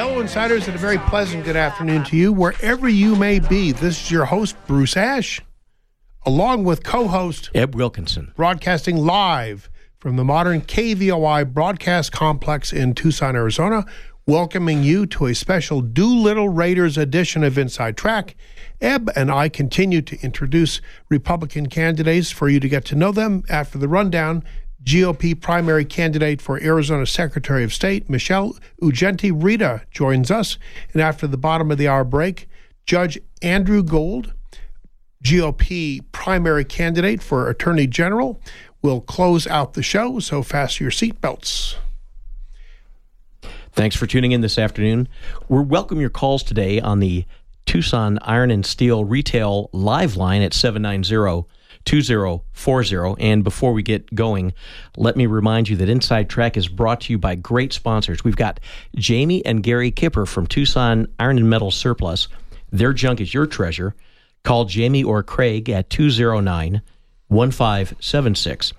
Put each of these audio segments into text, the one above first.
Hello, insiders, and a very pleasant good afternoon to you, wherever you may be. This is your host, Bruce Ash, along with co host Eb Wilkinson. broadcasting live from the modern KVOI broadcast complex in Tucson, Arizona, welcoming you to a special Doolittle Raiders edition of Inside Track. Eb and I continue to introduce Republican candidates for you to get to know them. After the rundown, GOP primary candidate for Arizona Secretary of State, Michelle Ugenti Rita, joins us. And after the bottom of the hour break, Judge Andrew Gould, GOP primary candidate for Attorney General, will close out the show. So fasten your seatbelts. Thanks for tuning in this afternoon. We welcome your calls today on the Tucson Iron and Steel Retail Live line at 790 2040. And before we get going, let me remind you that Inside Track is brought to you by great sponsors. We've got Jamie and Gary Kipper from Tucson Iron and Metal Surplus. Their junk is your treasure. Call Jamie or Craig at 209 1576.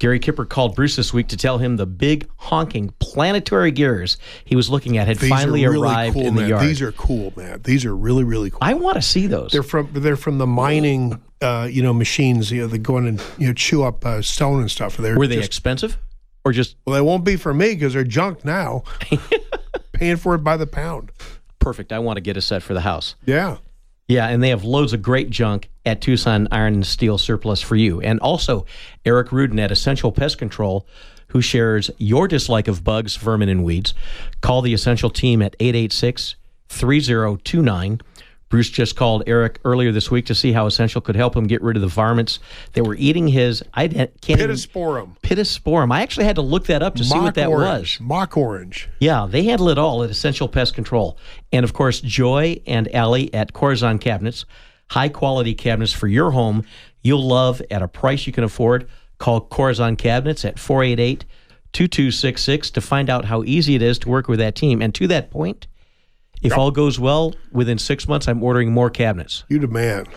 Gary Kipper called Bruce this week to tell him the big honking planetary gears he was looking at had These finally really arrived cool, in the man. yard. These are cool, man. These are really, really cool. I want to see those. They're from they're from the mining, uh, you know, machines. You know, they go in and you know chew up uh, stone and stuff. They're Were they just- expensive or just well, they won't be for me because they're junk now. Paying for it by the pound. perfect? I want to get a set for the house. Yeah. Yeah, and they have loads of great junk at Tucson Iron and Steel Surplus for you. And also Eric Rudin at Essential Pest Control, who shares your dislike of bugs, vermin, and weeds. Call the Essential team at 886 3029. Bruce just called Eric earlier this week to see how Essential could help him get rid of the varmints that were eating his. I can't even, Pittosporum. Pittosporum. I actually had to look that up to see what that orange. was. Mock orange. Yeah, they handle it all at Essential Pest Control. And of course, Joy and Allie at Corazon Cabinets, high quality cabinets for your home you'll love at a price you can afford. Call Corazon Cabinets at 488 2266 to find out how easy it is to work with that team. And to that point, if all goes well, within six months, I'm ordering more cabinets. You demand.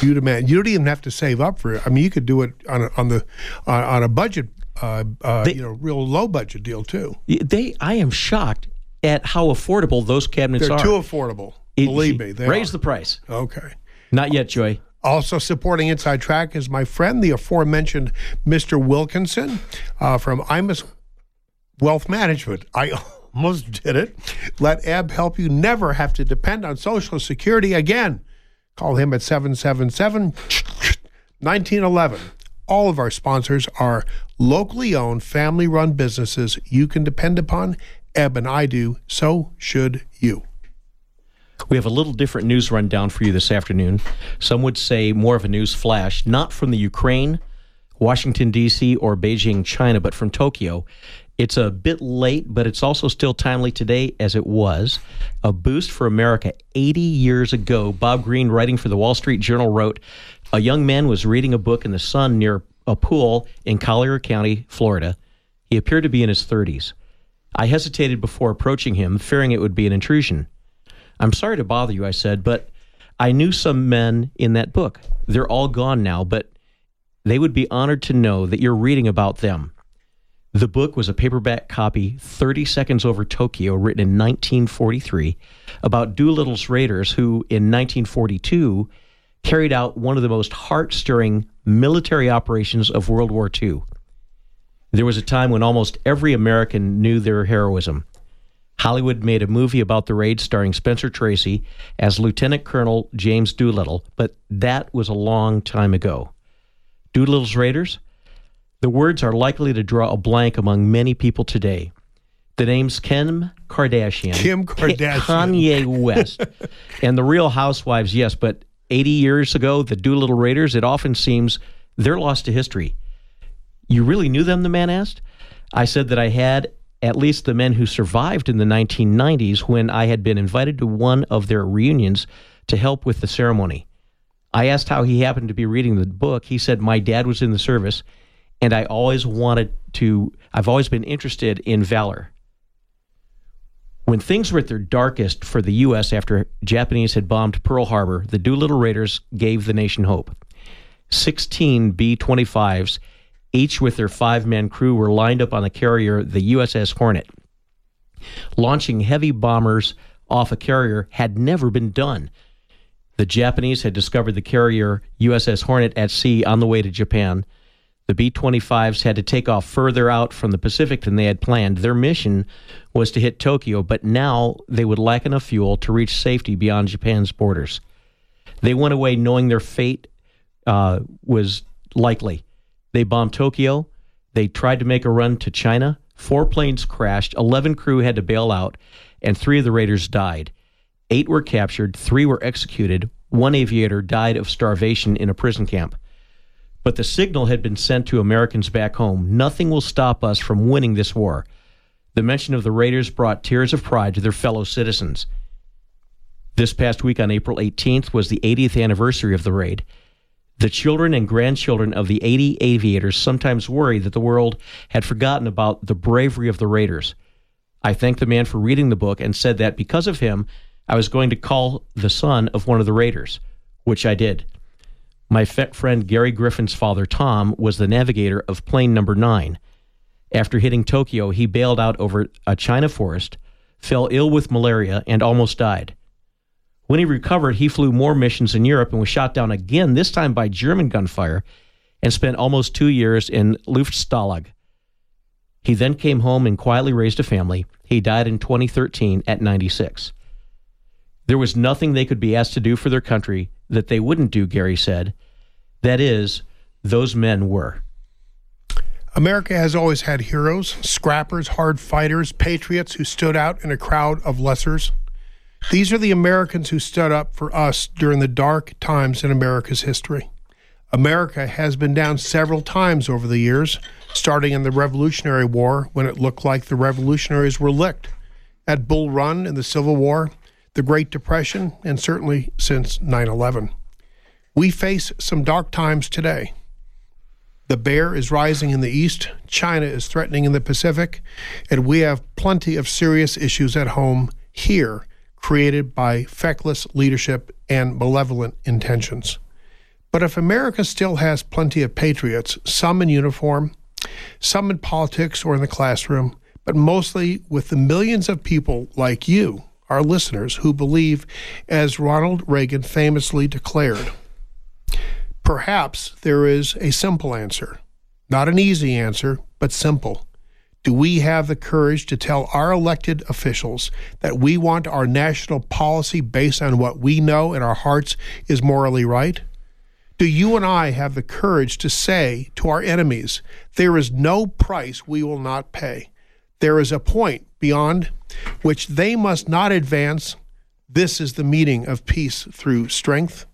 You demand. You don't even have to save up for it. I mean, you could do it on a, on the on, on a budget, uh, uh, you know, real low budget deal too. They, I am shocked at how affordable those cabinets They're are. too affordable. It- Believe me, they raise are. the price. Okay. Not yet, Joy. Also supporting Inside Track is my friend, the aforementioned Mr. Wilkinson uh, from Imus Wealth Management. I almost did it. Let Eb help you never have to depend on Social Security again. Call him at 777 1911. All of our sponsors are locally owned, family run businesses you can depend upon. Eb and I do, so should you. We have a little different news rundown for you this afternoon. Some would say more of a news flash, not from the Ukraine, Washington, D.C., or Beijing, China, but from Tokyo. It's a bit late, but it's also still timely today as it was. A boost for America 80 years ago. Bob Greene, writing for the Wall Street Journal, wrote A young man was reading a book in the sun near a pool in Collier County, Florida. He appeared to be in his 30s. I hesitated before approaching him, fearing it would be an intrusion. I'm sorry to bother you, I said, but I knew some men in that book. They're all gone now, but they would be honored to know that you're reading about them. The book was a paperback copy, 30 Seconds Over Tokyo, written in 1943, about Doolittle's raiders who, in 1942, carried out one of the most heart stirring military operations of World War II. There was a time when almost every American knew their heroism. Hollywood made a movie about the raid starring Spencer Tracy as Lieutenant Colonel James Doolittle, but that was a long time ago. Doolittle's Raiders? The words are likely to draw a blank among many people today. The names Kim Kardashian, Kim Kardashian. Kanye West, and the Real Housewives, yes, but 80 years ago, the Doolittle Raiders, it often seems they're lost to history. You really knew them, the man asked. I said that I had at least the men who survived in the 1990s when I had been invited to one of their reunions to help with the ceremony. I asked how he happened to be reading the book. He said, My dad was in the service, and I always wanted to, I've always been interested in valor. When things were at their darkest for the U.S. after Japanese had bombed Pearl Harbor, the Doolittle Raiders gave the nation hope. 16 B 25s, each with their five man crew, were lined up on the carrier, the USS Hornet. Launching heavy bombers off a carrier had never been done. The Japanese had discovered the carrier USS Hornet at sea on the way to Japan. The B 25s had to take off further out from the Pacific than they had planned. Their mission was to hit Tokyo, but now they would lack enough fuel to reach safety beyond Japan's borders. They went away knowing their fate uh, was likely. They bombed Tokyo. They tried to make a run to China. Four planes crashed. 11 crew had to bail out, and three of the raiders died. Eight were captured, three were executed. One aviator died of starvation in a prison camp. But the signal had been sent to Americans back home nothing will stop us from winning this war. The mention of the raiders brought tears of pride to their fellow citizens. This past week on April 18th was the 80th anniversary of the raid. The children and grandchildren of the 80 aviators sometimes worry that the world had forgotten about the bravery of the raiders. I thanked the man for reading the book and said that because of him, I was going to call the son of one of the raiders, which I did. My friend Gary Griffin's father, Tom, was the navigator of plane number nine. After hitting Tokyo, he bailed out over a China forest, fell ill with malaria, and almost died. When he recovered, he flew more missions in Europe and was shot down again, this time by German gunfire, and spent almost two years in Luftstalag. He then came home and quietly raised a family. He died in 2013 at 96. There was nothing they could be asked to do for their country that they wouldn't do, Gary said. That is, those men were. America has always had heroes, scrappers, hard fighters, patriots who stood out in a crowd of lessers. These are the Americans who stood up for us during the dark times in America's history. America has been down several times over the years, starting in the Revolutionary War when it looked like the revolutionaries were licked, at Bull Run in the Civil War, the Great Depression, and certainly since 9 11. We face some dark times today. The bear is rising in the east, China is threatening in the Pacific, and we have plenty of serious issues at home here created by feckless leadership and malevolent intentions. But if America still has plenty of patriots, some in uniform, some in politics or in the classroom, but mostly with the millions of people like you, our listeners, who believe, as Ronald Reagan famously declared, perhaps there is a simple answer. Not an easy answer, but simple. Do we have the courage to tell our elected officials that we want our national policy based on what we know in our hearts is morally right? Do you and I have the courage to say to our enemies, there is no price we will not pay? There is a point beyond which they must not advance. This is the meeting of peace through strength.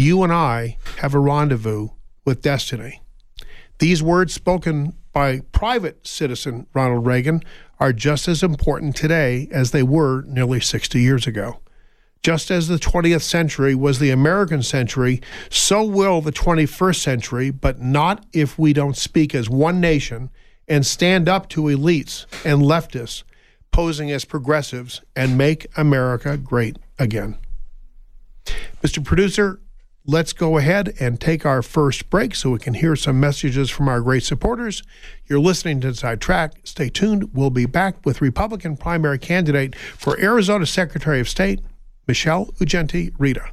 You and I have a rendezvous with destiny. These words spoken by private citizen Ronald Reagan are just as important today as they were nearly 60 years ago. Just as the 20th century was the American century, so will the 21st century, but not if we don't speak as one nation and stand up to elites and leftists posing as progressives and make America great again. Mr. Producer, let's go ahead and take our first break so we can hear some messages from our great supporters. You're listening to Inside Track. Stay tuned. We'll be back with Republican primary candidate for Arizona Secretary of State, Michelle Ugenti Rita.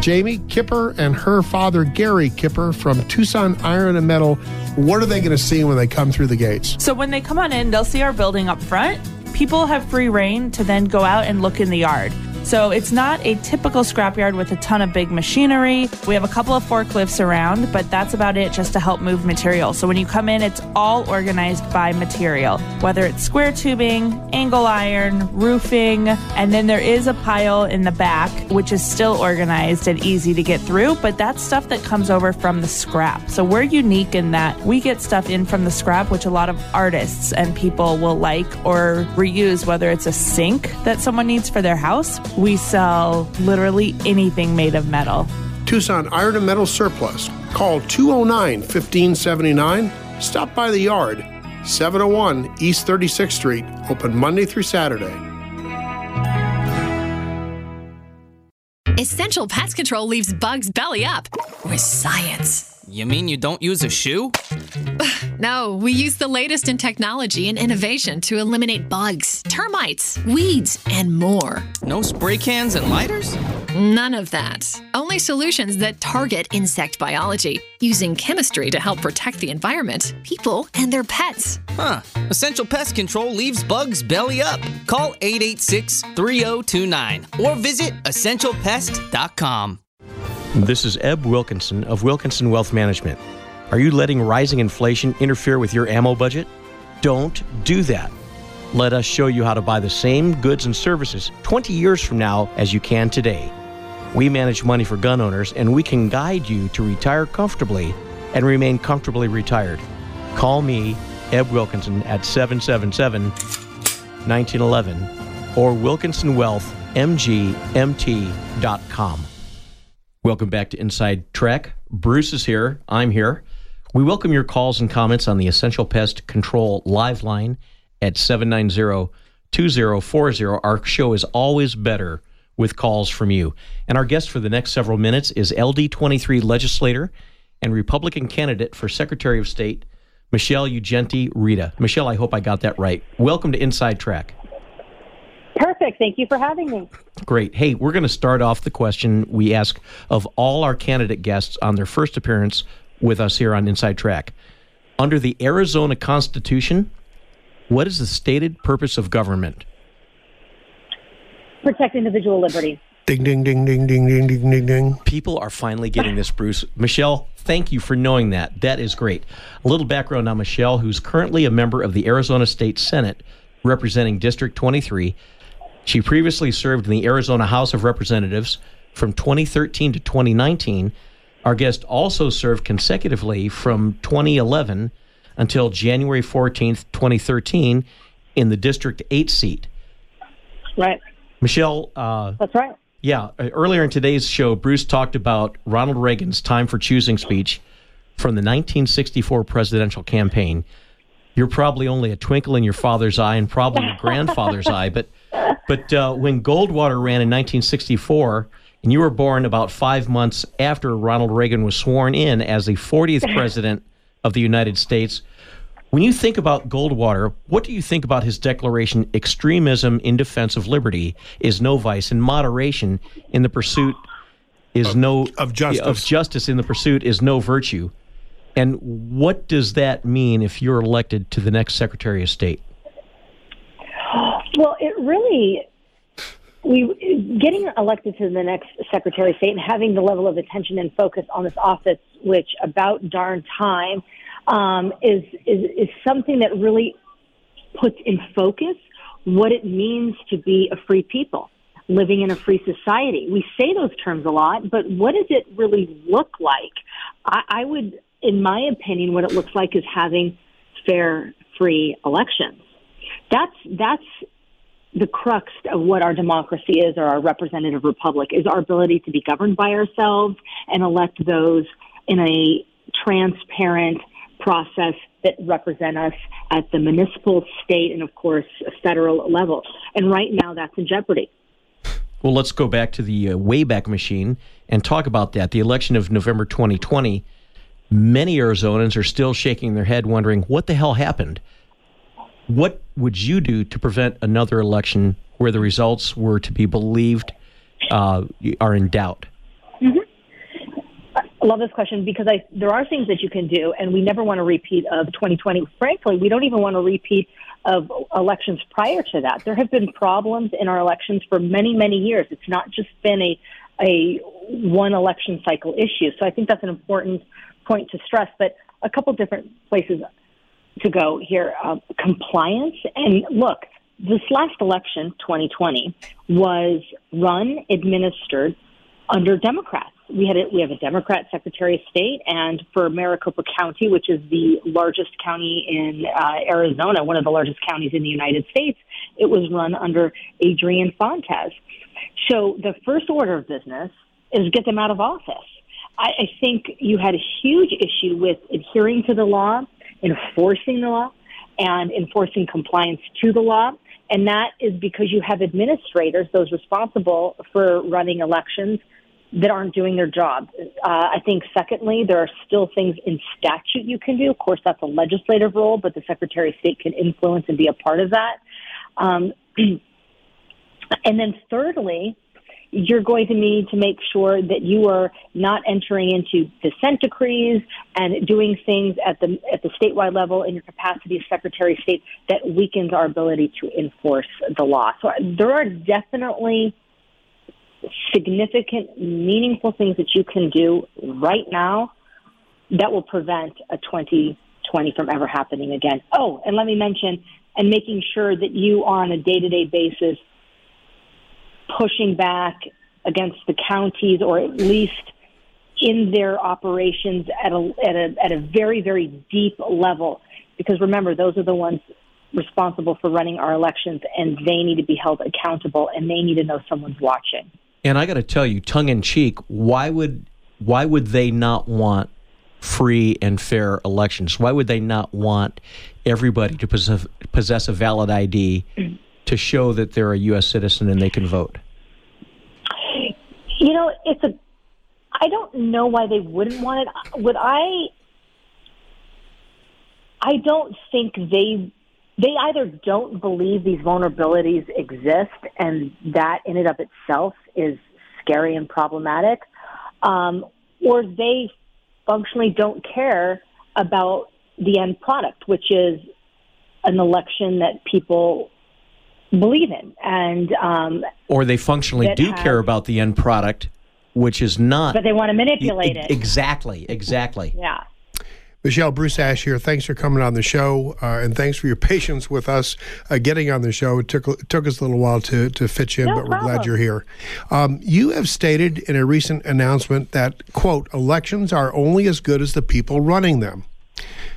Jamie Kipper and her father, Gary Kipper from Tucson Iron and Metal. What are they going to see when they come through the gates? So, when they come on in, they'll see our building up front. People have free rein to then go out and look in the yard. So it's not a typical scrapyard with a ton of big machinery. We have a couple of forklifts around, but that's about it just to help move material. So when you come in, it's all organized by material, whether it's square tubing, angle iron, roofing, and then there is a pile in the back, which is still organized and easy to get through, but that's stuff that comes over from the scrap. So we're unique in that we get stuff in from the scrap, which a lot of artists and people will like or reuse, whether it's a sink that someone needs for their house we sell literally anything made of metal. Tucson Iron and Metal Surplus. Call 209 1579. Stop by the yard, 701 East 36th Street, open Monday through Saturday. Essential Pest Control leaves bugs belly up with science. You mean you don't use a shoe? No, we use the latest in technology and innovation to eliminate bugs, termites, weeds, and more. No spray cans and lighters? None of that. Only solutions that target insect biology, using chemistry to help protect the environment, people, and their pets. Huh. Essential Pest Control leaves bugs belly up. Call 886 3029 or visit essentialpest.com. This is Eb Wilkinson of Wilkinson Wealth Management. Are you letting rising inflation interfere with your ammo budget? Don't do that. Let us show you how to buy the same goods and services 20 years from now as you can today. We manage money for gun owners and we can guide you to retire comfortably and remain comfortably retired. Call me, Eb Wilkinson, at 777 1911 or wilkinsonwealthmgmt.com. Welcome back to Inside Track. Bruce is here. I'm here. We welcome your calls and comments on the Essential Pest Control live line at 790 2040. Our show is always better with calls from you. And our guest for the next several minutes is LD23 legislator and Republican candidate for Secretary of State, Michelle Ugenti Rita. Michelle, I hope I got that right. Welcome to Inside Track. Perfect. Thank you for having me. Great. Hey, we're going to start off the question we ask of all our candidate guests on their first appearance with us here on Inside Track. Under the Arizona Constitution, what is the stated purpose of government? Protect individual liberty. Ding, ding, ding, ding, ding, ding, ding, ding, ding. People are finally getting this, Bruce. Michelle, thank you for knowing that. That is great. A little background on Michelle, who's currently a member of the Arizona State Senate representing District 23. She previously served in the Arizona House of Representatives from 2013 to 2019. Our guest also served consecutively from 2011 until January 14th, 2013, in the District 8 seat. Right. Michelle, uh, That's right. yeah, uh, earlier in today's show, Bruce talked about Ronald Reagan's time for choosing speech from the 1964 presidential campaign. You're probably only a twinkle in your father's eye and probably your grandfather's eye, but but uh, when Goldwater ran in 1964, and you were born about five months after Ronald Reagan was sworn in as the 40th president of the United States, when you think about Goldwater, what do you think about his declaration extremism in defense of liberty is no vice and moderation in the pursuit is no of justice. of justice in the pursuit is no virtue. And what does that mean if you're elected to the next Secretary of State? Well, it really we getting elected to the next Secretary of State and having the level of attention and focus on this office, which about darn time, um, is, is is something that really puts in focus what it means to be a free people living in a free society. We say those terms a lot, but what does it really look like? I, I would, in my opinion, what it looks like is having fair, free elections. That's that's the crux of what our democracy is or our representative republic is our ability to be governed by ourselves and elect those in a transparent process that represent us at the municipal, state, and of course, federal level. And right now that's in jeopardy. Well, let's go back to the uh, Wayback Machine and talk about that. The election of November 2020, many Arizonans are still shaking their head wondering what the hell happened. What would you do to prevent another election where the results were to be believed uh, are in doubt? I love this question because I, there are things that you can do, and we never want a repeat of 2020. Frankly, we don't even want a repeat of elections prior to that. There have been problems in our elections for many, many years. It's not just been a a one election cycle issue. So I think that's an important point to stress. But a couple different places to go here: uh, compliance and look. This last election, 2020, was run, administered under Democrats. We had a, we have a Democrat Secretary of State, and for Maricopa County, which is the largest county in uh, Arizona, one of the largest counties in the United States, it was run under Adrian Fontes. So the first order of business is get them out of office. I, I think you had a huge issue with adhering to the law, enforcing the law, and enforcing compliance to the law. And that is because you have administrators, those responsible for running elections, that aren't doing their job. Uh, I think, secondly, there are still things in statute you can do. Of course, that's a legislative role, but the Secretary of State can influence and be a part of that. Um, and then, thirdly, you're going to need to make sure that you are not entering into consent decrees and doing things at the at the statewide level in your capacity as Secretary of State that weakens our ability to enforce the law. So uh, there are definitely significant, meaningful things that you can do right now that will prevent a 2020 from ever happening again. Oh, and let me mention, and making sure that you are on a day to day basis pushing back against the counties or at least in their operations at a, at a, at a very, very deep level. Because remember, those are the ones responsible for running our elections and they need to be held accountable and they need to know someone's watching. And I got to tell you, tongue in cheek, why would why would they not want free and fair elections? Why would they not want everybody to possess, possess a valid ID to show that they're a U.S. citizen and they can vote? You know, it's a. I don't know why they wouldn't want it. Would I? I don't think they they either don't believe these vulnerabilities exist, and that in and of itself is scary and problematic, um, or they functionally don't care about the end product, which is an election that people believe in, and um, or they functionally do care about the end product, which is not. But they want to manipulate it. Exactly. Exactly. Yeah. Michelle Bruce Ash here. Thanks for coming on the show, uh, and thanks for your patience with us uh, getting on the show. It took it took us a little while to to fit you in, no but problem. we're glad you're here. Um, you have stated in a recent announcement that quote elections are only as good as the people running them.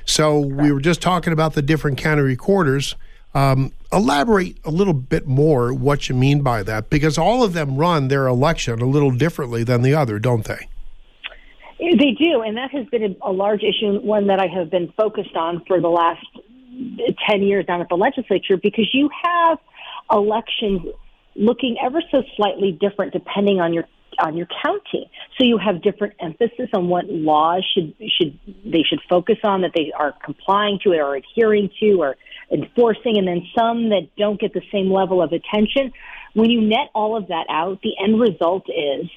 So we were just talking about the different county recorders. Um, elaborate a little bit more what you mean by that, because all of them run their election a little differently than the other, don't they? They do, and that has been a, large issue, one that I have been focused on for the last 10 years down at the legislature, because you have elections looking ever so slightly different depending on your on your county. So you have different emphasis on what laws should should they should focus on that they are complying to or adhering to or enforcing, and then some that don't get the same level of attention. When you net all of that out, the end result is,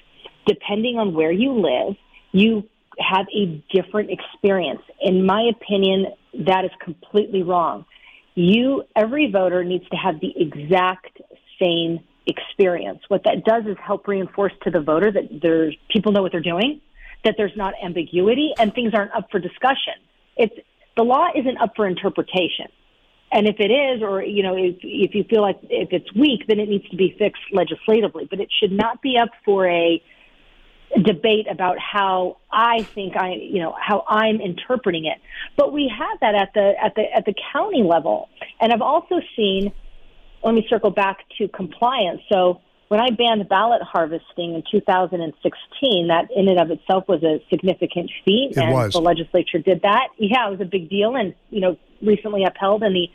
depending on where you live, you have a different experience. In my opinion, that is completely wrong. You, every voter needs to have the exact same experience. What that does is help reinforce to the voter that there's people know what they're doing, that there's not ambiguity, and things aren't up for discussion. It's the law isn't up for interpretation. And if it is, or you know, if if you feel like if it's weak, then it needs to be fixed legislatively. But it should not be up for a debate about how I think I, you know, how I'm interpreting it. But we have that at the at the at the county level, and I've also seen. Let me circle back to compliance. So when I banned ballot harvesting in 2016, that in and of itself was a significant feat, It and was. the legislature did that. Yeah, it was a big deal, and you know, recently upheld in the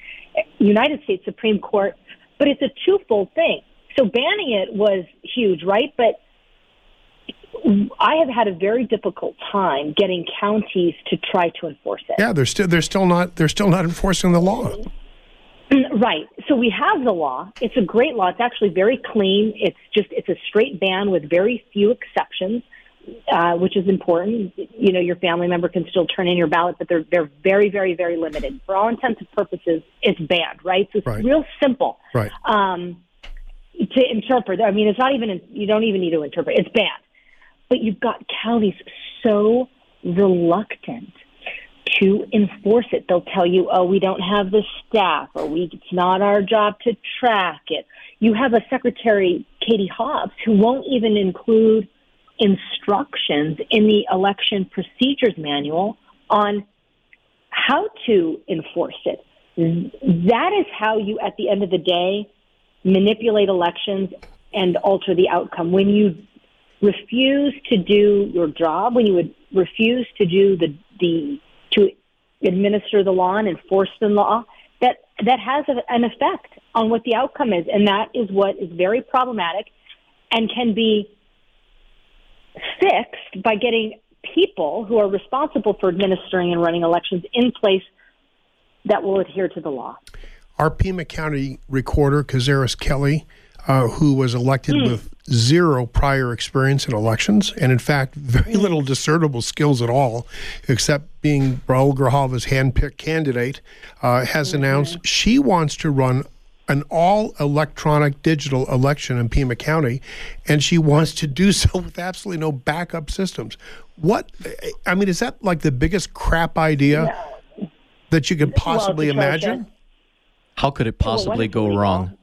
United States Supreme Court. But it's a twofold thing. So banning it was huge, right? But I have had a very difficult time getting counties to try to enforce it. Yeah, they're still they're still not they're still not enforcing the law. Right. So we have the law. It's a great law. It's actually very clean. It's just it's a straight ban with very few exceptions, uh, which is important. You know, your family member can still turn in your ballot, but they're they're very very very limited. For all intents and purposes, it's banned. Right. So it's Right. real simple Right. um, to interpret. I mean, it's not even you don't even need to interpret. It's banned. But you've got counties so reluctant to enforce it. They'll tell you, "Oh, we don't have the staff, or we it's not our job to track it." You have a secretary, Katie Hobbs, who won't even include instructions in the election procedures manual on how to enforce it. That is how you, at the end of the day, manipulate elections and alter the outcome. When you refuse to do your job, when you would refuse to do the, the to administer the law and enforce the law, that that has a, an effect on what the outcome is, and that is what is very problematic and can be fixed by getting people who are responsible for administering and running elections in place that will adhere to the law. Our Pima County recorder, Cázares-Kelly, uh, who was elected mm. with zero prior experience in elections, and in fact, very little discernible skills at all, except being Raul Grijalva's handpicked candidate, uh, has mm-hmm. announced she wants to run an all electronic digital election in Pima County, and she wants to do so with absolutely no backup systems. What, I mean, is that like the biggest crap idea that you could possibly well, imagine? How could it possibly well, go wrong?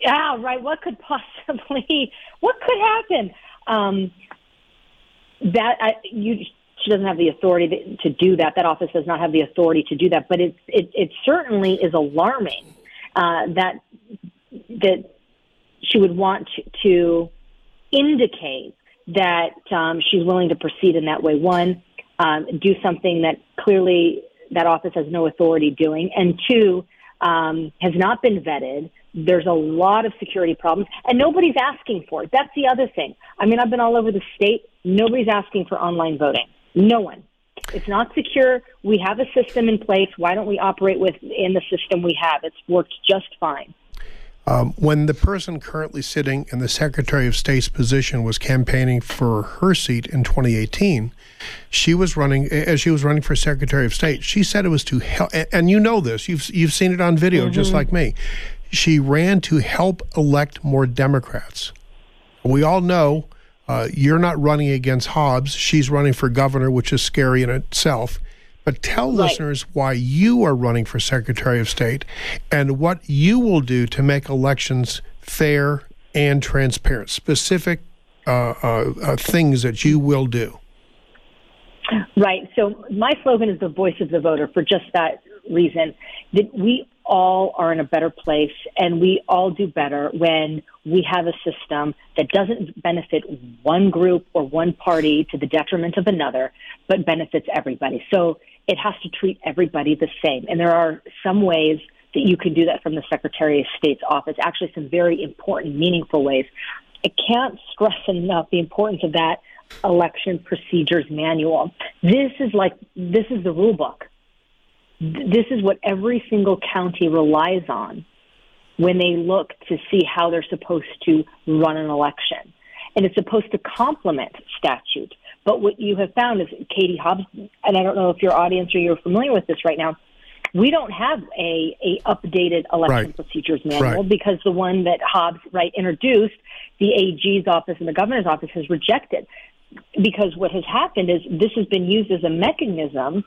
Yeah, right. What could possibly, what could happen? Um, that I, you, she doesn't have the authority to, to, do that. That office does not have the authority to do that. But it, it, it certainly is alarming uh, that that she would want to, indicate that um, she's willing to proceed in that way. One, um, do something that clearly that office has no authority doing, and two, um, has not been vetted. There's a lot of security problems, and nobody's asking for it. That's the other thing. I mean, I've been all over the state. Nobody's asking for online voting. No one. It's not secure. We have a system in place. Why don't we operate within the system we have? It's worked just fine. Um, when the person currently sitting in the Secretary of State's position was campaigning for her seat in 2018, she was running as she was running for Secretary of State. She said it was to help, and you know this. You've you've seen it on video, mm-hmm. just like me. She ran to help elect more Democrats. We all know uh, you're not running against Hobbs. She's running for governor, which is scary in itself. But tell right. listeners why you are running for Secretary of State and what you will do to make elections fair and transparent. Specific uh, uh, uh, things that you will do. Right. So my slogan is the voice of the voter for just that reason. That we all are in a better place and we all do better when we have a system that doesn't benefit one group or one party to the detriment of another, but benefits everybody. So it has to treat everybody the same. And there are some ways that you can do that from the Secretary of State's office, actually, some very important, meaningful ways. I can't stress enough the importance of that election procedures manual. This is like, this is the rule book. This is what every single county relies on when they look to see how they're supposed to run an election. And it's supposed to complement statute. But what you have found is Katie Hobbs, and I don't know if your audience or you're familiar with this right now, we don't have a, a updated election right. procedures manual right. because the one that Hobbs right introduced, the AG's office and the governor's office has rejected. Because what has happened is this has been used as a mechanism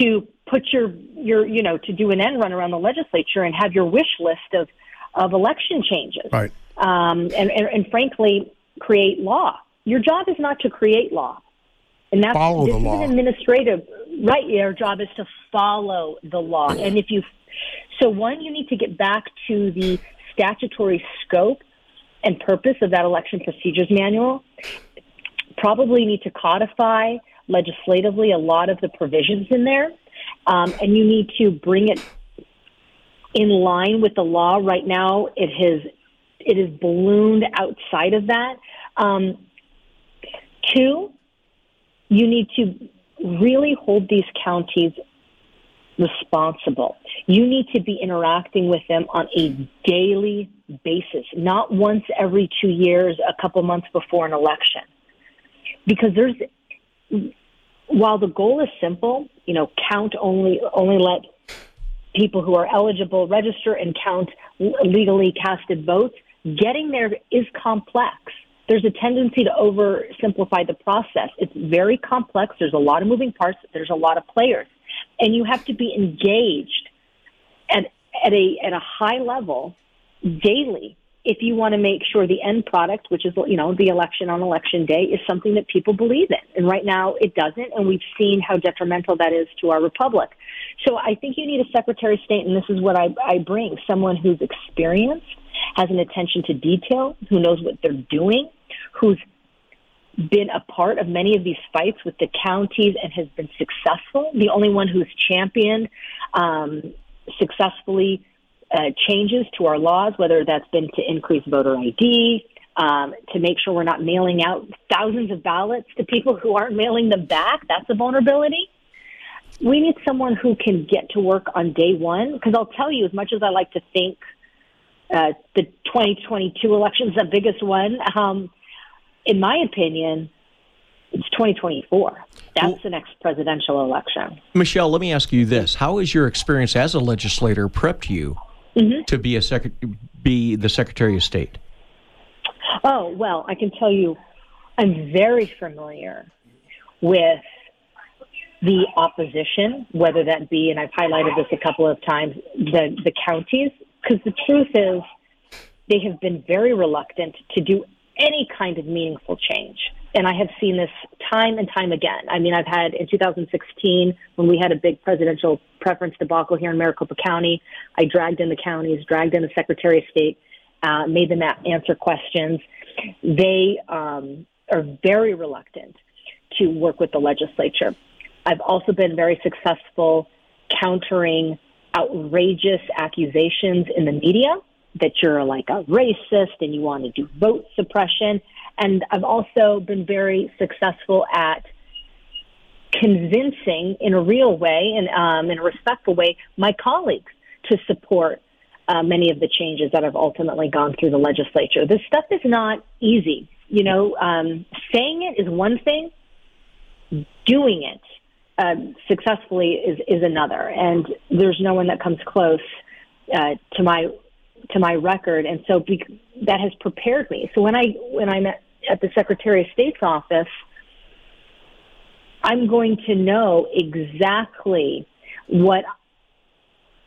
to put your your you know to do an end run around the legislature and have your wish list of of election changes. Right. Um, and, and, and frankly, create law. Your job is not to create law. And that's follow this the law. Is administrative, right? Your job is to follow the law. And if you, so one, you need to get back to the statutory scope and purpose of that election procedures manual. Probably need to codify legislatively a lot of the provisions in there, um, and you need to bring it in line with the law. Right now, it has it is ballooned outside of that. Um, two, you need to really hold these counties responsible. You need to be interacting with them on a daily basis, not once every two years, a couple months before an election. Because there's, while the goal is simple, you know, count only, only let people who are eligible register and count legally casted votes, getting there is complex there's a tendency to oversimplify the process. It's very complex. There's a lot of moving parts. There's a lot of players, and you have to be engaged at at a at a high level daily if you want to make sure the end product, which is you know the election on election day, is something that people believe in. And right now it doesn't, and we've seen how detrimental that is to our republic. So I think you need a Secretary of State, and this is what I, I bring: someone who's experienced, has an attention to detail, who knows what they're doing, who's been a part of many of these fights with the counties and has been successful. The only one who's championed um, successfully uh, changes to our laws, whether that's been to increase voter ID, um, to make sure we're not mailing out thousands of ballots to people who aren't mailing them back. That's a vulnerability. We need someone who can get to work on day one. Because I'll tell you, as much as I like to think uh, the 2022 election is the biggest one, um, in my opinion, it's 2024. That's well, the next presidential election. Michelle, let me ask you this: How has your experience as a legislator prepped you mm-hmm. to be a sec- be the Secretary of State? Oh, well, I can tell you I'm very familiar with the opposition, whether that be, and I've highlighted this a couple of times, the, the counties, because the truth is they have been very reluctant to do any kind of meaningful change. And I have seen this time and time again. I mean, I've had in 2016, when we had a big presidential preference debacle here in Maricopa County, I dragged in the counties, dragged in the Secretary of State, uh, made them answer questions. They um, are very reluctant to work with the legislature. I've also been very successful countering outrageous accusations in the media that you're like a racist and you want to do vote suppression. And I've also been very successful at convincing in a real way and um, in a respectful way my colleagues to support uh, many of the changes that have ultimately gone through the legislature. This stuff is not easy. You know, um, saying it is one thing, doing it uh, successfully is, is another. And there's no one that comes close uh, to my to my record, and so be, that has prepared me. So when I when I'm at, at the Secretary of State's office, I'm going to know exactly what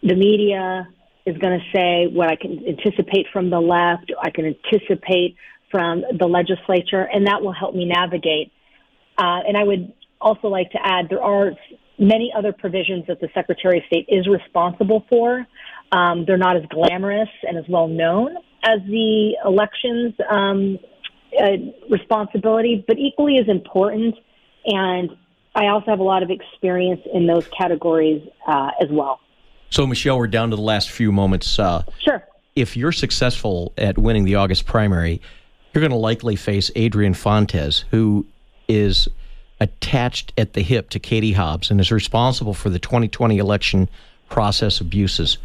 the media, is going to say, what I can anticipate from the left, I can anticipate from the legislature, and that will help me navigate. Uh, and I would also like to add there are many other provisions that the Secretary of State is responsible for. Um, they're not as glamorous and as well known as the elections um, uh, responsibility, but equally as important. And I also have a lot of experience in those categories uh, as well. So, Michelle, we're down to the last few moments. Uh, sure. If you're successful at winning the August primary, you're going to likely face Adrian Fontes, who is attached at the hip to Katie Hobbs and is responsible for the 2020 election process abuses.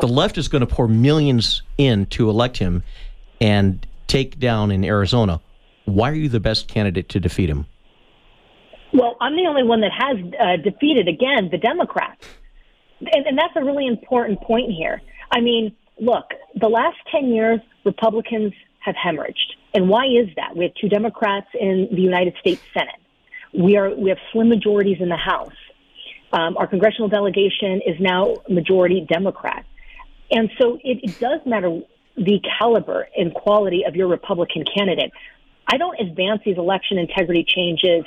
The left is going to pour millions in to elect him and take down in Arizona. Why are you the best candidate to defeat him? Well, I'm the only one that has uh, defeated, again, the Democrats and, and that's a really important point here. I mean, look, the last 10 years, Republicans have hemorrhaged. And why is that? We have two Democrats in the United States Senate. We are we have slim majorities in the House. Um, our congressional delegation is now majority Democrat, and so it, it does matter the caliber and quality of your Republican candidate. I don't advance these election integrity changes,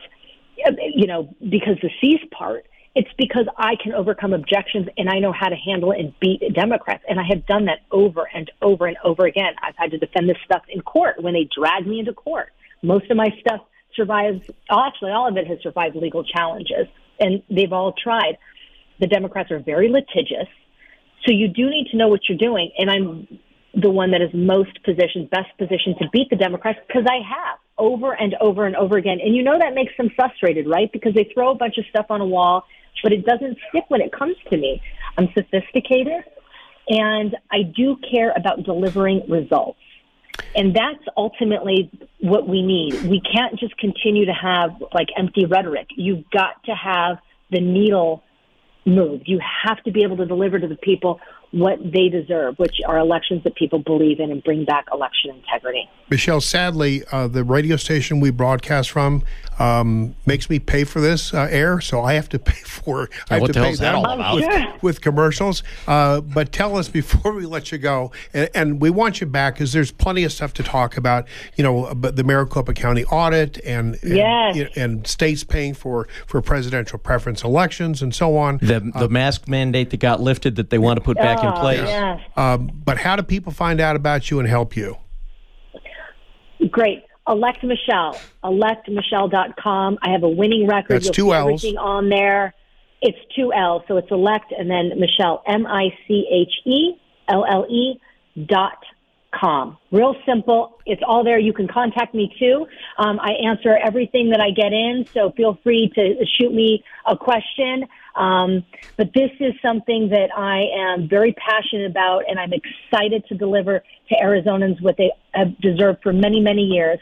uh, you know, because the C's part. It's because I can overcome objections and I know how to handle and beat Democrats. And I have done that over and over and over again. I've had to defend this stuff in court when they drag me into court. Most of my stuff survives, actually, all of it has survived legal challenges, and they've all tried. The Democrats are very litigious. So you do need to know what you're doing. And I'm the one that is most positioned, best positioned to beat the Democrats because I have over and over and over again. And you know that makes them frustrated, right? Because they throw a bunch of stuff on a wall but it doesn't stick when it comes to me. I'm sophisticated and I do care about delivering results. And that's ultimately what we need. We can't just continue to have like empty rhetoric. You've got to have the needle moved. You have to be able to deliver to the people what they deserve, which are elections that people believe in and bring back election integrity. Michelle, sadly, uh, the radio station we broadcast from um, makes me pay for this uh, air, so I have to pay for. I have what to the pay that all about? With, with commercials. Uh, but tell us before we let you go, and, and we want you back because there's plenty of stuff to talk about. You know, the Maricopa County audit and and, yes. and states paying for for presidential preference elections and so on. The the uh, mask mandate that got lifted that they want to put back in oh, place. Yes. Um, but how do people find out about you and help you? Great. Elect Michelle, electmichelle.com. I have a winning record. That's You'll two L's. Everything on there. It's two L's. So it's elect and then Michelle, M I C H E L L E dot com. Real simple. It's all there. You can contact me too. Um, I answer everything that I get in, so feel free to shoot me a question. Um, but this is something that I am very passionate about, and I'm excited to deliver to Arizonans what they have deserved for many, many years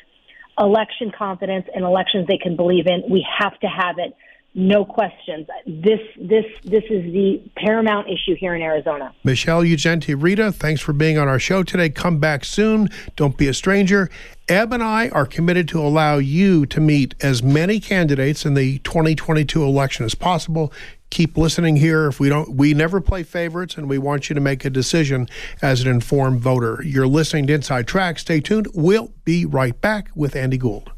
election confidence and elections they can believe in. We have to have it no questions. This this this is the paramount issue here in Arizona. Michelle Ugenti Rita, thanks for being on our show today. Come back soon. Don't be a stranger. Eb and I are committed to allow you to meet as many candidates in the 2022 election as possible. Keep listening here. If we don't, we never play favorites, and we want you to make a decision as an informed voter. You're listening to Inside Track. Stay tuned. We'll be right back with Andy Gould.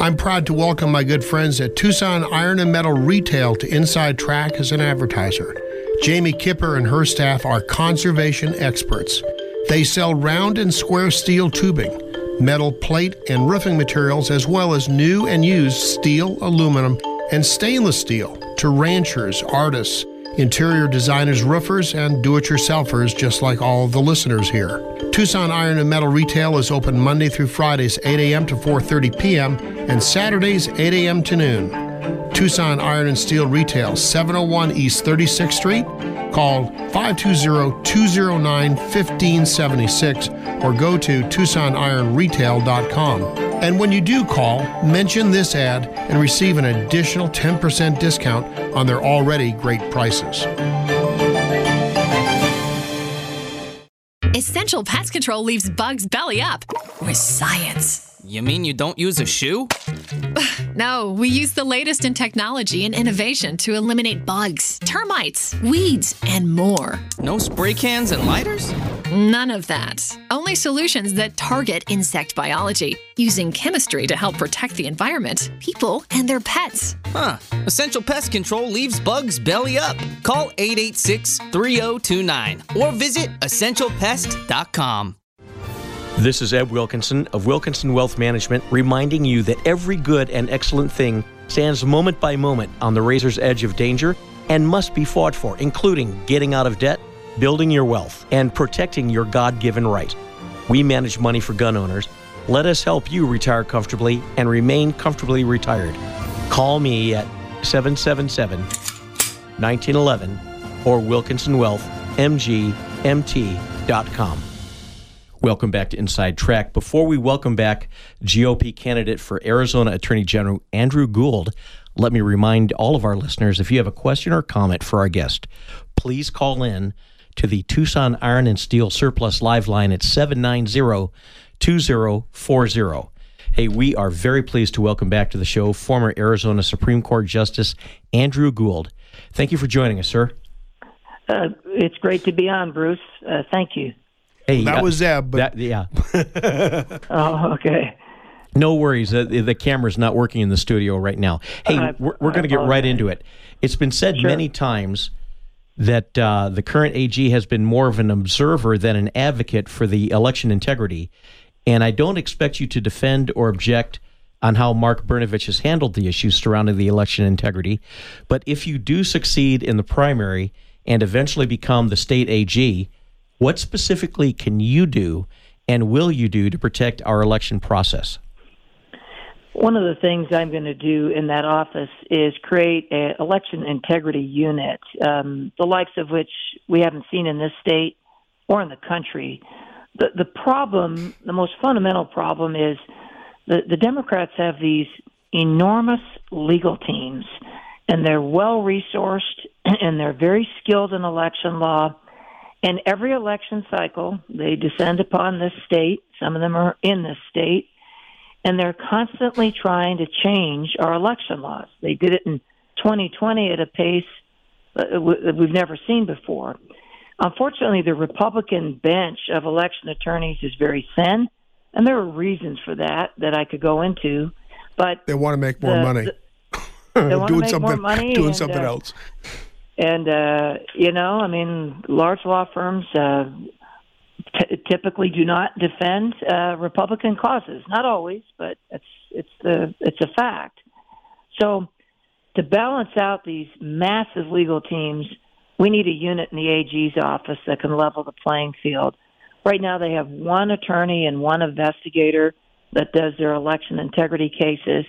I'm proud to welcome my good friends at Tucson Iron and Metal Retail to Inside Track as an advertiser. Jamie Kipper and her staff are conservation experts. They sell round and square steel tubing, metal plate and roofing materials, as well as new and used steel, aluminum, and stainless steel to ranchers, artists, interior designers, roofers, and do it yourselfers, just like all the listeners here. Tucson Iron and Metal Retail is open Monday through Fridays, 8 a.m. to 4.30 p.m., and Saturdays, 8 a.m. to noon. Tucson Iron and Steel Retail, 701 East 36th Street. Call 520-209-1576 or go to TucsonIronRetail.com. And when you do call, mention this ad and receive an additional 10% discount on their already great prices. Essential Pest Control leaves bugs belly up with science. You mean you don't use a shoe? No, we use the latest in technology and innovation to eliminate bugs, termites, weeds, and more. No spray cans and lighters? None of that. Only solutions that target insect biology, using chemistry to help protect the environment, people, and their pets. Huh. Essential Pest Control leaves bugs belly up. Call 886 3029 or visit essentialpest.com. This is Eb Wilkinson of Wilkinson Wealth Management reminding you that every good and excellent thing stands moment by moment on the razor's edge of danger and must be fought for, including getting out of debt, building your wealth, and protecting your God given right. We manage money for gun owners. Let us help you retire comfortably and remain comfortably retired. Call me at 777 1911 or WilkinsonWealthMGMT.com. Welcome back to Inside Track. Before we welcome back GOP candidate for Arizona Attorney General Andrew Gould, let me remind all of our listeners if you have a question or comment for our guest, please call in to the Tucson Iron and Steel Surplus Live line at 790 2040. Hey, we are very pleased to welcome back to the show former Arizona Supreme Court Justice Andrew Gould. Thank you for joining us, sir. Uh, it's great to be on, Bruce. Uh, thank you. Hey, That uh, was Eb, but that, yeah. Oh, okay. No worries. Uh, the camera's not working in the studio right now. Hey, I- we're, we're going to get right into it. It's been said Sure. many times that uh, the current AG has been more of an observer than an advocate for the election integrity. And I don't expect you to defend or object on how Mark Brnovich has handled the issues surrounding the election integrity. But if you do succeed in the primary and eventually become the state AG, what specifically can you do and will you do to protect our election process? One of the things I'm going to do in that office is create an election integrity unit, um, the likes of which we haven't seen in this state or in the country. The, the problem, the most fundamental problem, is the, the Democrats have these enormous legal teams, and they're well resourced and they're very skilled in election law. And every election cycle, they descend upon this state. Some of them are in this state and they're constantly trying to change our election laws. They did it in 2020 at a pace uh, that we've never seen before. Unfortunately, the Republican bench of election attorneys is very thin, and there are reasons for that that I could go into. But they want to make more the- money. they wanna doing make more something, money doing and, something uh, else. and uh, you know, I mean, large law firms uh, t- typically do not defend uh, Republican causes. Not always, but it's it's the it's a fact. So to balance out these massive legal teams, we need a unit in the AG's office that can level the playing field. Right now, they have one attorney and one investigator that does their election integrity cases.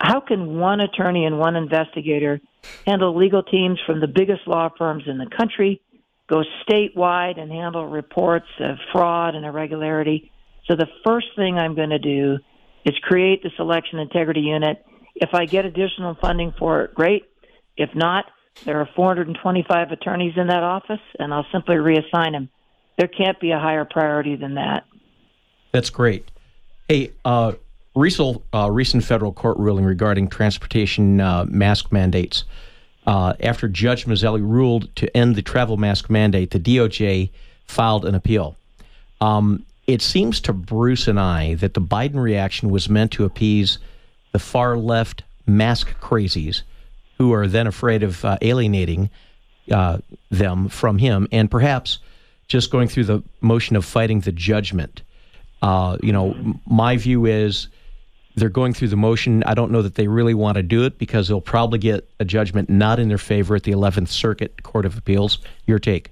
How can one attorney and one investigator handle legal teams from the biggest law firms in the country, go statewide and handle reports of fraud and irregularity? So the first thing I'm going to do is create this election integrity unit. If I get additional funding for it, great. If not, there are 425 attorneys in that office, and I'll simply reassign them. There can't be a higher priority than that. That's great. Hey, uh, recent, uh, recent federal court ruling regarding transportation uh, mask mandates. Uh, after Judge Mizelle ruled to end the travel mask mandate, the DOJ filed an appeal. Um, it seems to Bruce and I that the Biden reaction was meant to appease the far left mask crazies who are then afraid of uh, alienating uh, them from him and perhaps just going through the motion of fighting the judgment. Uh, you know, my view is they're going through the motion. I don't know that they really want to do it because they'll probably get a judgment not in their favor at the 11th Circuit Court of Appeals. Your take?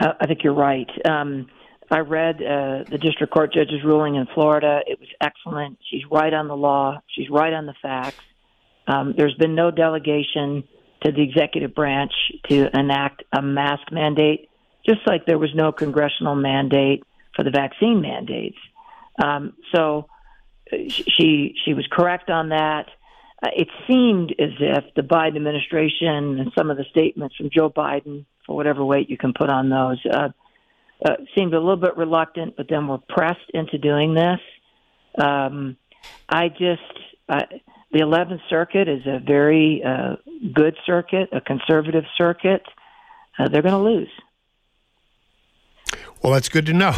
Uh, I think you're right. Um, I read uh, the district court judge's ruling in Florida. It was excellent. She's right on the law. She's right on the facts. Um, there's been no delegation to the executive branch to enact a mask mandate, just like there was no congressional mandate for the vaccine mandates. Um, so she she was correct on that. Uh, it seemed as if the Biden administration and some of the statements from Joe Biden, for whatever weight you can put on those, uh, uh, seemed a little bit reluctant, but then were pressed into doing this. Um, I just, uh, the 11th Circuit is a very uh, good circuit, a conservative circuit. Uh, they're going to lose. Well, that's good to know.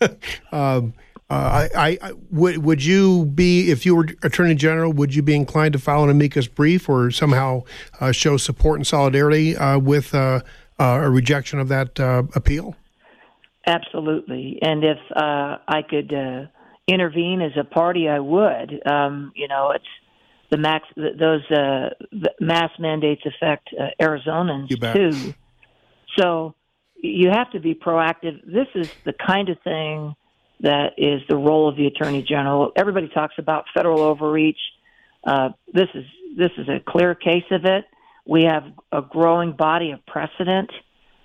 um, uh, I, I, would would you be if you were Attorney General? Would you be inclined to file an amicus brief or somehow uh, show support and solidarity uh, with uh, uh, a rejection of that uh, appeal? Absolutely, and if I could intervene as a party, I would. Um, you know, it's the max; those mass mandates affect Arizonans too. So you have to be proactive. This is the kind of thing that is the role of the attorney general. Everybody talks about federal overreach. Uh, this is this is a clear case of it. We have a growing body of precedent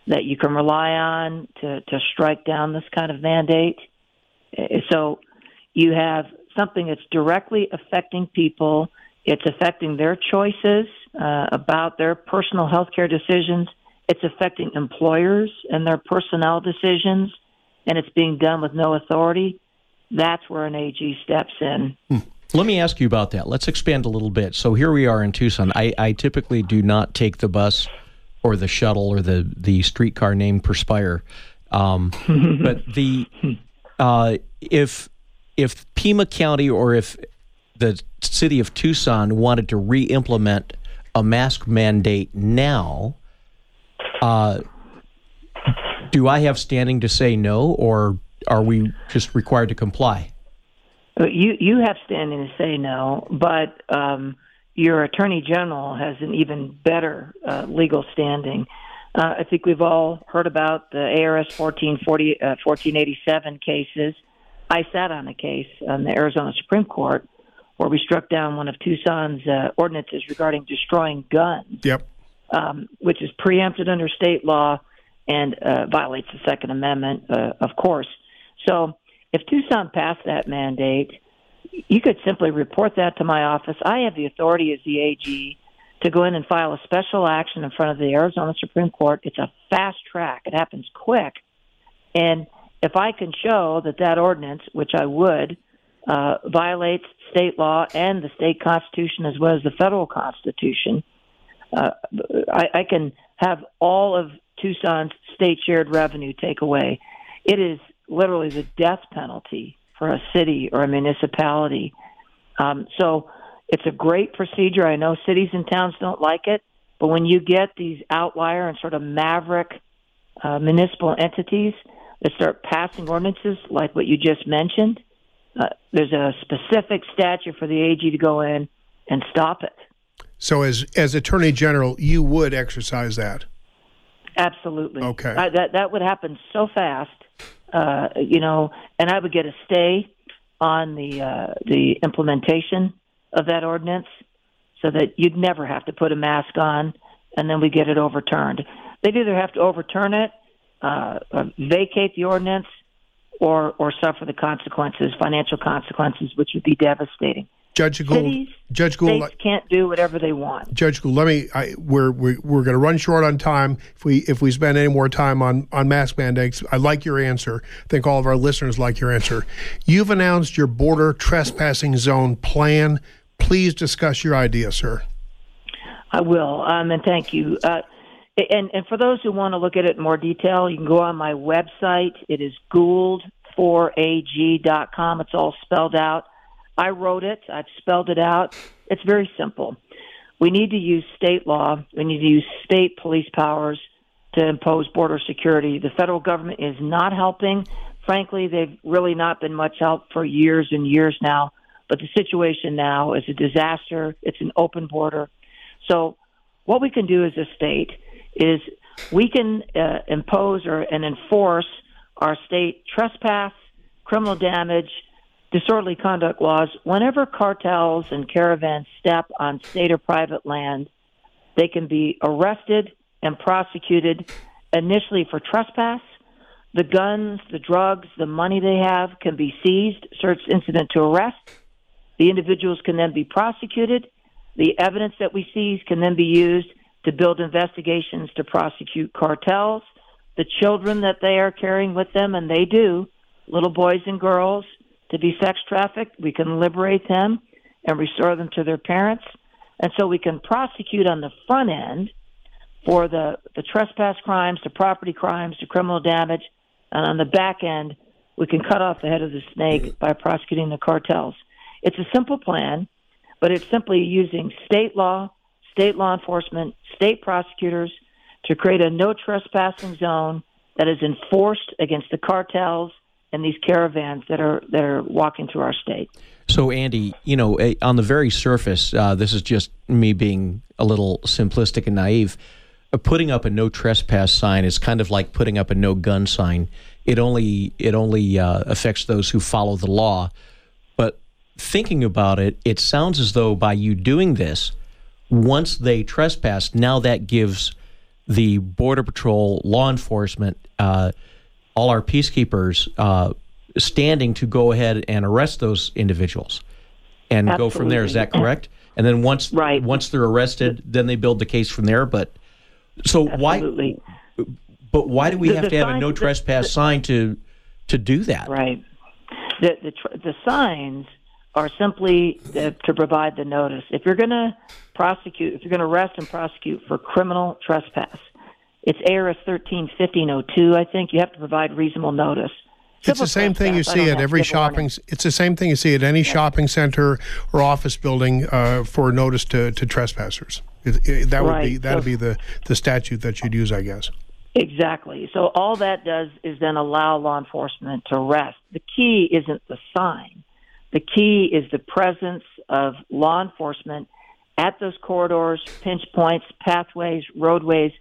that you can rely on to to strike down this kind of mandate. Uh, so you have something that's directly affecting people. It's affecting their choices uh, about their personal health care decisions. It's affecting employers and their personnel decisions and it's being done with no authority, that's where an AG steps in. Hmm. Let me ask you about that. Let's expand a little bit. So here we are in Tucson. I, I typically do not take the bus or the shuttle or the, the streetcar named Perspire. Um, but the uh, if if Pima County or if the city of Tucson wanted to re-implement a mask mandate now, uh, do I have standing to say no, or are we just required to comply? Uh, you you have standing to say no, but um, your attorney general has an even better uh, legal standing. Uh, I think we've all heard about the ARS 1440, uh, 1487 cases. I sat on a case on the Arizona Supreme Court where we struck down one of Tucson's uh, ordinances regarding destroying guns. Yep. Um, which is preempted under state law and uh, violates the Second Amendment, uh, of course. So if Tucson passed that mandate, you could simply report that to my office. I have the authority as the AG to go in and file a special action in front of the Arizona Supreme Court. It's a fast track. It happens quick. And if I can show that that ordinance, which I would, uh, violates state law and the state constitution as well as the federal constitution, uh, I, I can have all of Tucson's state shared revenue take away. It is literally the death penalty for a city or a municipality. Um, so it's a great procedure. I know cities and towns don't like it, but when you get these outlier and sort of maverick uh, municipal entities that start passing ordinances like what you just mentioned, uh, there's a specific statute for the AG to go in and stop it. So, as as Attorney General, you would exercise that. Absolutely. Okay. I, that that would happen so fast. uh, you know, and I would get a stay on the uh, the implementation of that ordinance, so that you'd never have to put a mask on, and then we get it overturned. They'd either have to overturn it, uh, vacate the ordinance, or or suffer the consequences, financial consequences, which would be devastating. Judge Gould, Cities, Judge Gould, can't do whatever they want. Judge Gould, let me. I, we're we're, we're going to run short on time. If we if we spend any more time on on mask mandates, I like your answer. I think all of our listeners like your answer. You've announced your border trespassing zone plan. Please discuss your idea, sir. I will, um, and thank you. Uh, and, and for those who want to look at it in more detail, you can go on my website. It is gould4ag.com. It's all spelled out. I wrote it. I've spelled it out. It's very simple. We need to use state law. We need to use state police powers to impose border security. The federal government is not helping. Frankly, they've really not been much help for years and years now. But the situation now is a disaster. It's an open border. So, what we can do as a state is we can uh, impose or and enforce our state trespass, criminal damage, disorderly conduct laws whenever cartels and caravans step on state or private land. They can be arrested and prosecuted initially for trespass. The guns, the drugs, the money they have can be seized, search incident to arrest. The individuals can then be prosecuted. The evidence that we seize can then be used to build investigations to prosecute cartels. The children that they are carrying with them, and they do, little boys and girls, to be sex trafficked, we can liberate them and restore them to their parents. And so we can prosecute on the front end for the, the trespass crimes, the property crimes, the criminal damage, and on the back end, we can cut off the head of the snake mm. by prosecuting the cartels. It's a simple plan, but it's simply using state law, state law enforcement, state prosecutors to create a no trespassing zone that is enforced against the cartels and these caravans that are that are walking through our state. So, Andy, you know, eh, on the very surface, uh, this is just me being a little simplistic and naive. Uh, putting up a no trespass sign is kind of like putting up a no gun sign. It only it only uh, affects those who follow the law. But thinking about it, it sounds as though by you doing this, once they trespass, now that gives the border patrol, law enforcement, uh, all our peacekeepers uh, standing to go ahead and arrest those individuals and Absolutely. go from there. Is that correct? And then once Right. once they're arrested, then they build the case from there. But so Absolutely. why? But why do we The- have the to have a no trespass the- sign to to do that? Right. The the tr- the signs are simply to, to provide the notice. If you're going to prosecute, if you're going to arrest and prosecute for criminal trespass, it's ARS thirteen fifteen oh two. I think you have to provide reasonable notice. It's the same thing you see at every shopping. It's the same thing you see at any shopping center or office building uh, for notice to, to trespassers. It, it, that would be that would So- be the, the statute that you'd use, I guess. Exactly. So all that does is then allow law enforcement to arrest. The key isn't the sign. The key is the presence of law enforcement at those corridors, pinch points, pathways, roadways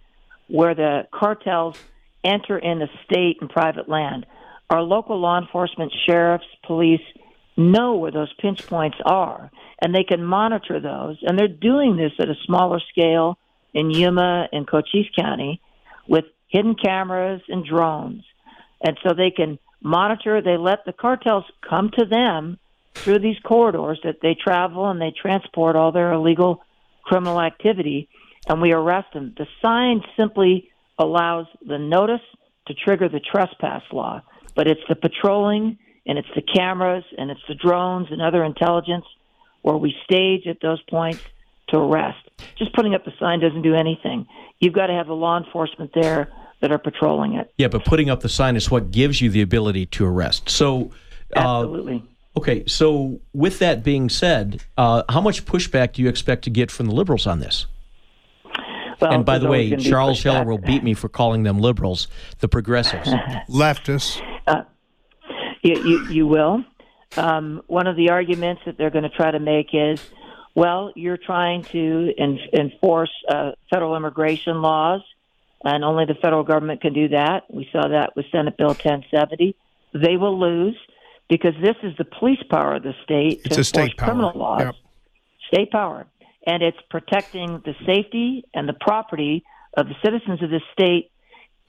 where the cartels enter into state and private land. Our local law enforcement, sheriffs, police know where those pinch points are and they can monitor those. And they're doing this at a smaller scale in Yuma and Cochise County with hidden cameras and drones. And so they can monitor, they let the cartels come to them through these corridors that they travel and they transport all their illegal criminal activity and we arrest them. The sign simply allows the notice to trigger the trespass law, but it's the patrolling and it's the cameras and it's the drones and other intelligence where we stage at those points to arrest. Just putting up the sign doesn't do anything. You've got to have the law enforcement there that are patrolling it. Yeah, but putting up the sign is what gives you the ability to arrest. So, uh, Absolutely. okay. So, with that being said, uh, how much pushback do you expect to get from the liberals on this? Well, and by the way, Charles Heller will beat me for calling them liberals, the progressives. Leftists. You, you, you will. Um, one of the arguments that they're going to try to make is, well, you're trying to en- enforce uh, federal immigration laws, and only the federal government can do that. We saw that with Senate Bill 1070. They will lose because this is the police power of the state It's to a state power. criminal laws. Yep. State power, and it's protecting the safety and the property of the citizens of this state.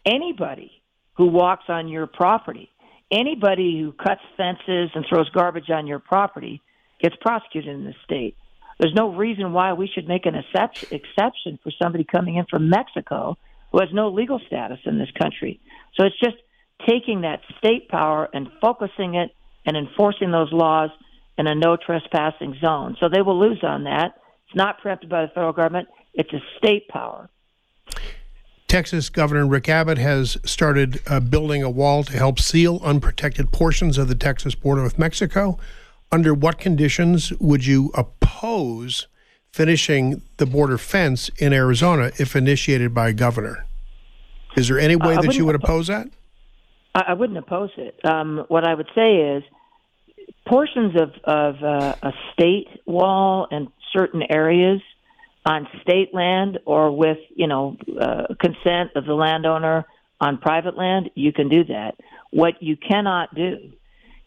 Anybody who walks on your property, anybody who cuts fences and throws garbage on your property, gets prosecuted in this state. There's no reason why we should make an exception for somebody coming in from Mexico who has no legal status in this country. So it's just taking that state power and focusing it and enforcing those laws in a no trespassing zone. So they will lose on that. It's not preempted by the federal government. It's a state power. Texas Governor Rick Abbott has started uh, building a wall to help seal unprotected portions of the Texas border with Mexico. Under what conditions would you oppose finishing the border fence in Arizona if initiated by a governor? Is there any way I that you would wouldn't- oppose that? I, I wouldn't oppose it. Um, what I would say is portions of, of uh, a state wall in certain areas on state land or with, you know, uh, consent of the landowner on private land, you can do that. What you cannot do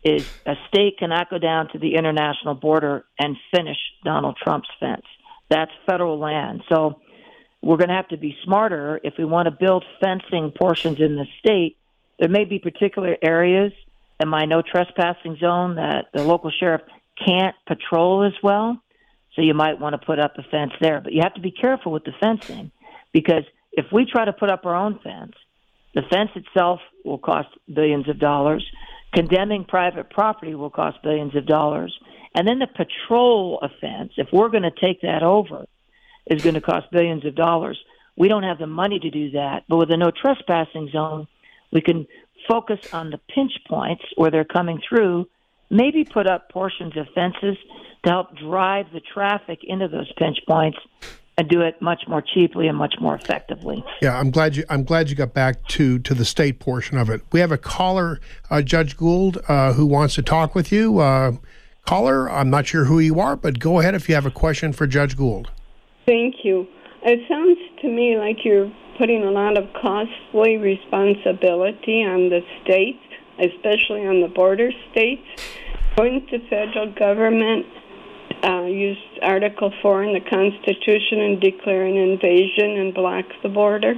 is a state cannot go down to the international border and finish Donald Trump's fence. That's federal land. So we're going to have to be smarter if we want to build fencing portions in the state. There may be particular areas in my no trespassing zone that the local sheriff can't patrol as well. So you might want to put up a fence there. But you have to be careful with the fencing because if we try to put up our own fence, the fence itself will cost billions of dollars. Condemning private property will cost billions of dollars. And then the patrol offense, if we're going to take that over, is going to cost billions of dollars. We don't have the money to do that. But with a no trespassing zone, we can focus on the pinch points where they're coming through, maybe put up portions of fences to help drive the traffic into those pinch points and do it much more cheaply and much more effectively. Yeah, I'm glad you. I'm glad you got back to to the state portion of it. We have a caller, uh, Judge Gould, uh, who wants to talk with you. Uh, caller, I'm not sure who you are, but go ahead if you have a question for Judge Gould. Thank you. It sounds to me like you're putting a lot of costly responsibility on the states, especially on the border states. Wouldn't the federal government uh, use Article 4 in the Constitution and declare an invasion and block the border?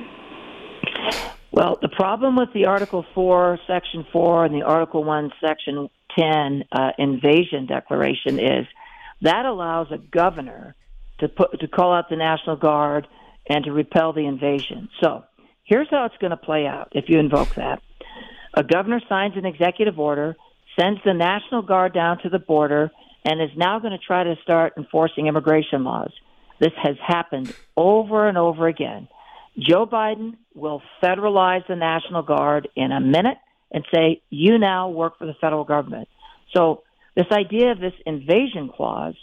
Well, the problem with the Article 4, Section 4, and the Article 1, Section 10 uh, invasion declaration is that allows a governor to put to call out the National Guard and to repel the invasion. So here's how it's going to play out if you invoke that. A governor signs an executive order, sends the National Guard down to the border, and is now going to try to start enforcing immigration laws. This has happened over and over again. Joe Biden will federalize the National Guard in a minute and say, you now work for the federal government. So this idea of this invasion clause,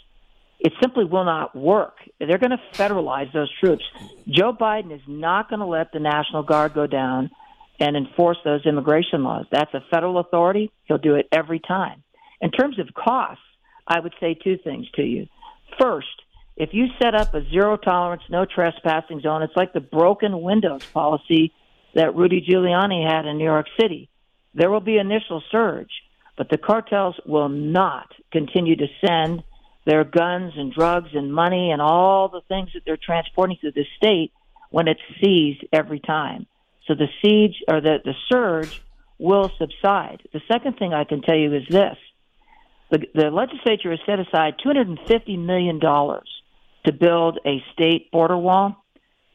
it simply will not work. They're going to federalize those troops. Joe Biden is not going to let the National Guard go down and enforce those immigration laws. That's a federal authority. He'll do it every time. In terms of costs, I would say two things to you. First, if you set up a zero tolerance, no trespassing zone, it's like the broken windows policy that Rudy Giuliani had in New York City. There will be initial surge, but the cartels will not continue to send their guns and drugs and money and all the things that they're transporting through the state when it's seized every time. So the siege or the, the surge will subside. The second thing I can tell you is this. The, the legislature has set aside $250 million to build a state border wall.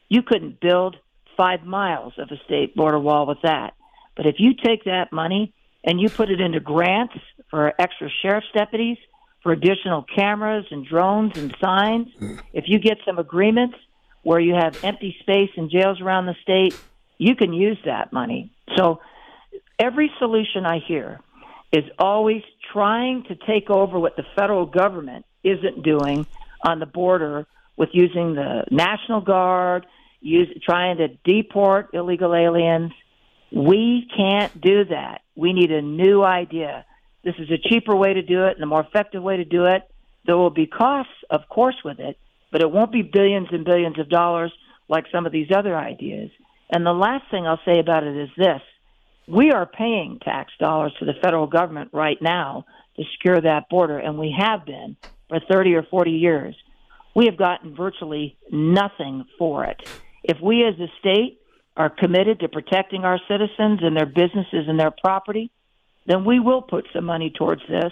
You couldn't build five miles of a state border wall with that. But if you take that money and you put it into grants for extra sheriff's deputies, for additional cameras and drones and signs, if you get some agreements where you have empty space in jails around the state, you can use that money. So every solution I hear is always trying to take over what the federal government isn't doing on the border with using the National Guard, use, trying to deport illegal aliens. We can't do that. We need a new idea. This is a cheaper way to do it and a more effective way to do it. There will be costs, of course, with it, but it won't be billions and billions of dollars like some of these other ideas. And the last thing I'll say about it is this we are paying tax dollars to the federal government right now to secure that border, and we have been for 30 or 40 years. We have gotten virtually nothing for it. If we as a state are committed to protecting our citizens and their businesses and their property, then we will put some money towards this.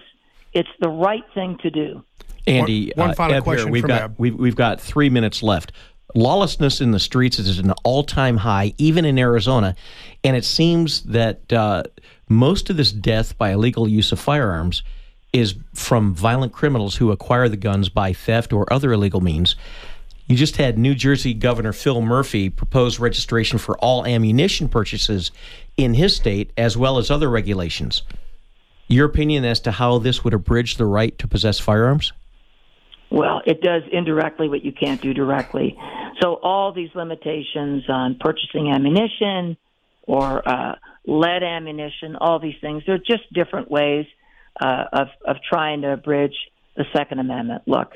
It's the right thing to do. Andy, One- one uh, final Eb here, question we've from got we've, we've got three minutes left. Lawlessness in the streets is at an all-time high, even in Arizona, and it seems that uh, most of this death by illegal use of firearms is from violent criminals who acquire the guns by theft or other illegal means. You just had New Jersey Governor Phil Murphy propose registration for all ammunition purchases in his state, as well as other regulations. Your opinion as to how this would abridge the right to possess firearms? Well, it does indirectly what you can't do directly. So all these limitations on purchasing ammunition or uh, lead ammunition, all these things, they're just different ways uh, of of trying to abridge the Second Amendment. Look,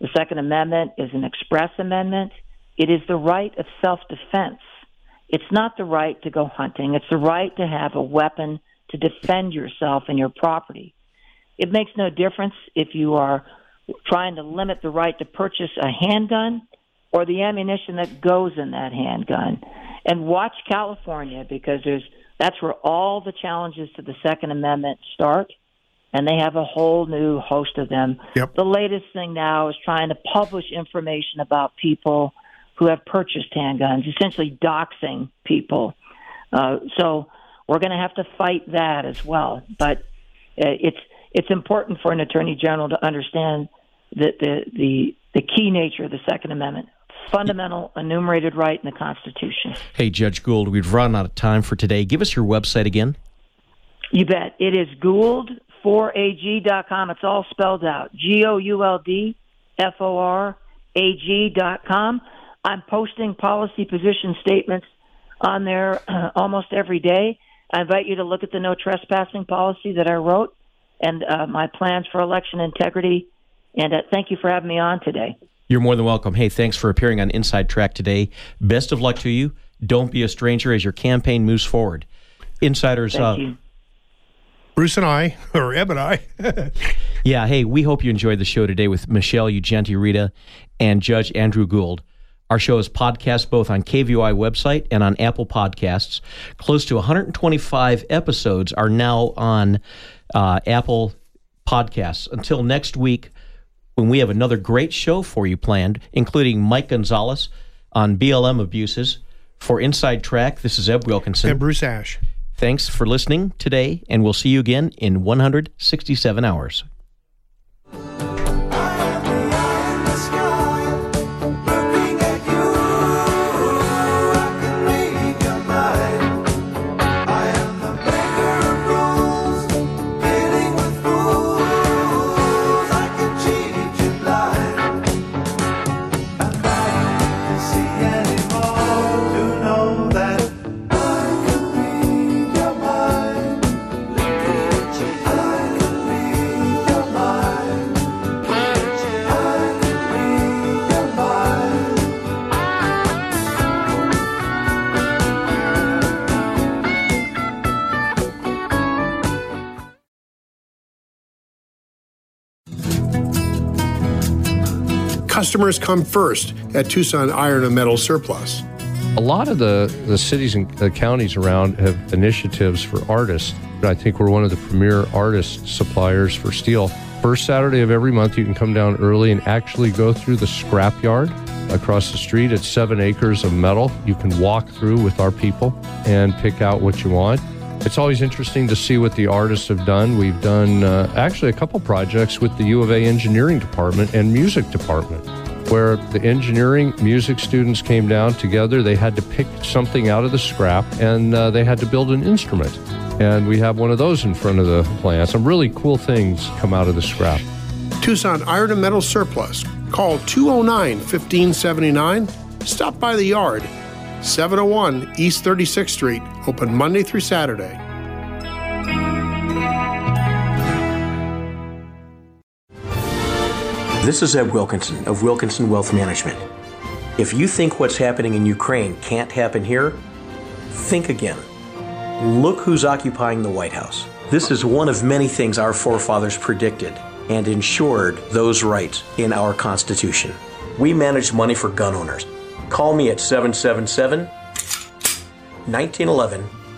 the Second Amendment is an express amendment. It is the right of self-defense. It's not the right to go hunting. It's the right to have a weapon to defend yourself and your property. It makes no difference if you are trying to limit the right to purchase a handgun or the ammunition that goes in that handgun. And watch California because there's that's where all the challenges to the Second Amendment start. And they have a whole new host of them. Yep. The latest thing now is trying to publish information about people who have purchased handguns, essentially doxing people. Uh, so we're going to have to fight that as well. But uh, it's it's important for an attorney general to understand the, the the the key nature of the Second Amendment, fundamental enumerated right in the Constitution. Hey, Judge Gould, we've run out of time for today. Give us your website again. You bet. It is Gould4AG.com. It's all spelled out. G O U L D F O R A G.com. I'm posting policy position statements on there uh, almost every day. I invite you to look at the no trespassing policy that I wrote and uh, my plans for election integrity. And uh, thank you for having me on today. You're more than welcome. Hey, thanks for appearing on Inside Track today. Best of luck to you. Don't be a stranger as your campaign moves forward. Insiders, Thank uh, you. Bruce and I, or Eb and I, yeah, hey, we hope you enjoyed the show today with Michelle Ugenti Rita and Judge Andrew Gould. Our show is podcast both on KVOI website and on Apple Podcasts. Close to 125 episodes are now on uh, Apple Podcasts. Until next week, when we have another great show for you planned, including Mike Gonzalez on BLM abuses. For Inside Track, this is Eb Wilkinson. and Bruce Ash. Thanks for listening today, and we'll see you again in 167 hours. Customers come first at Tucson Iron and Metal Surplus. A lot of the, the cities and the counties around have initiatives for artists. I think we're one of the premier artist suppliers for steel. First Saturday of every month, you can come down early and actually go through the scrapyard across the street. It's seven acres of metal. You can walk through with our people and pick out what you want. It's always interesting to see what the artists have done. We've done uh, actually a couple projects with the U of A engineering department and music department, where the engineering music students came down together. They had to pick something out of the scrap and uh, they had to build an instrument. And we have one of those in front of the plant. Some really cool things come out of the scrap. Tucson Iron and Metal Surplus. Call 209 1579. Stop by the yard. 701 East 36th Street. Open Monday through Saturday. This is Eb Wilkinson of Wilkinson Wealth Management. If you think what's happening in Ukraine can't happen here, think again. Look who's occupying the White House. This is one of many things our forefathers predicted and ensured those rights in our Constitution. We manage money for gun owners. Call me at 777 1911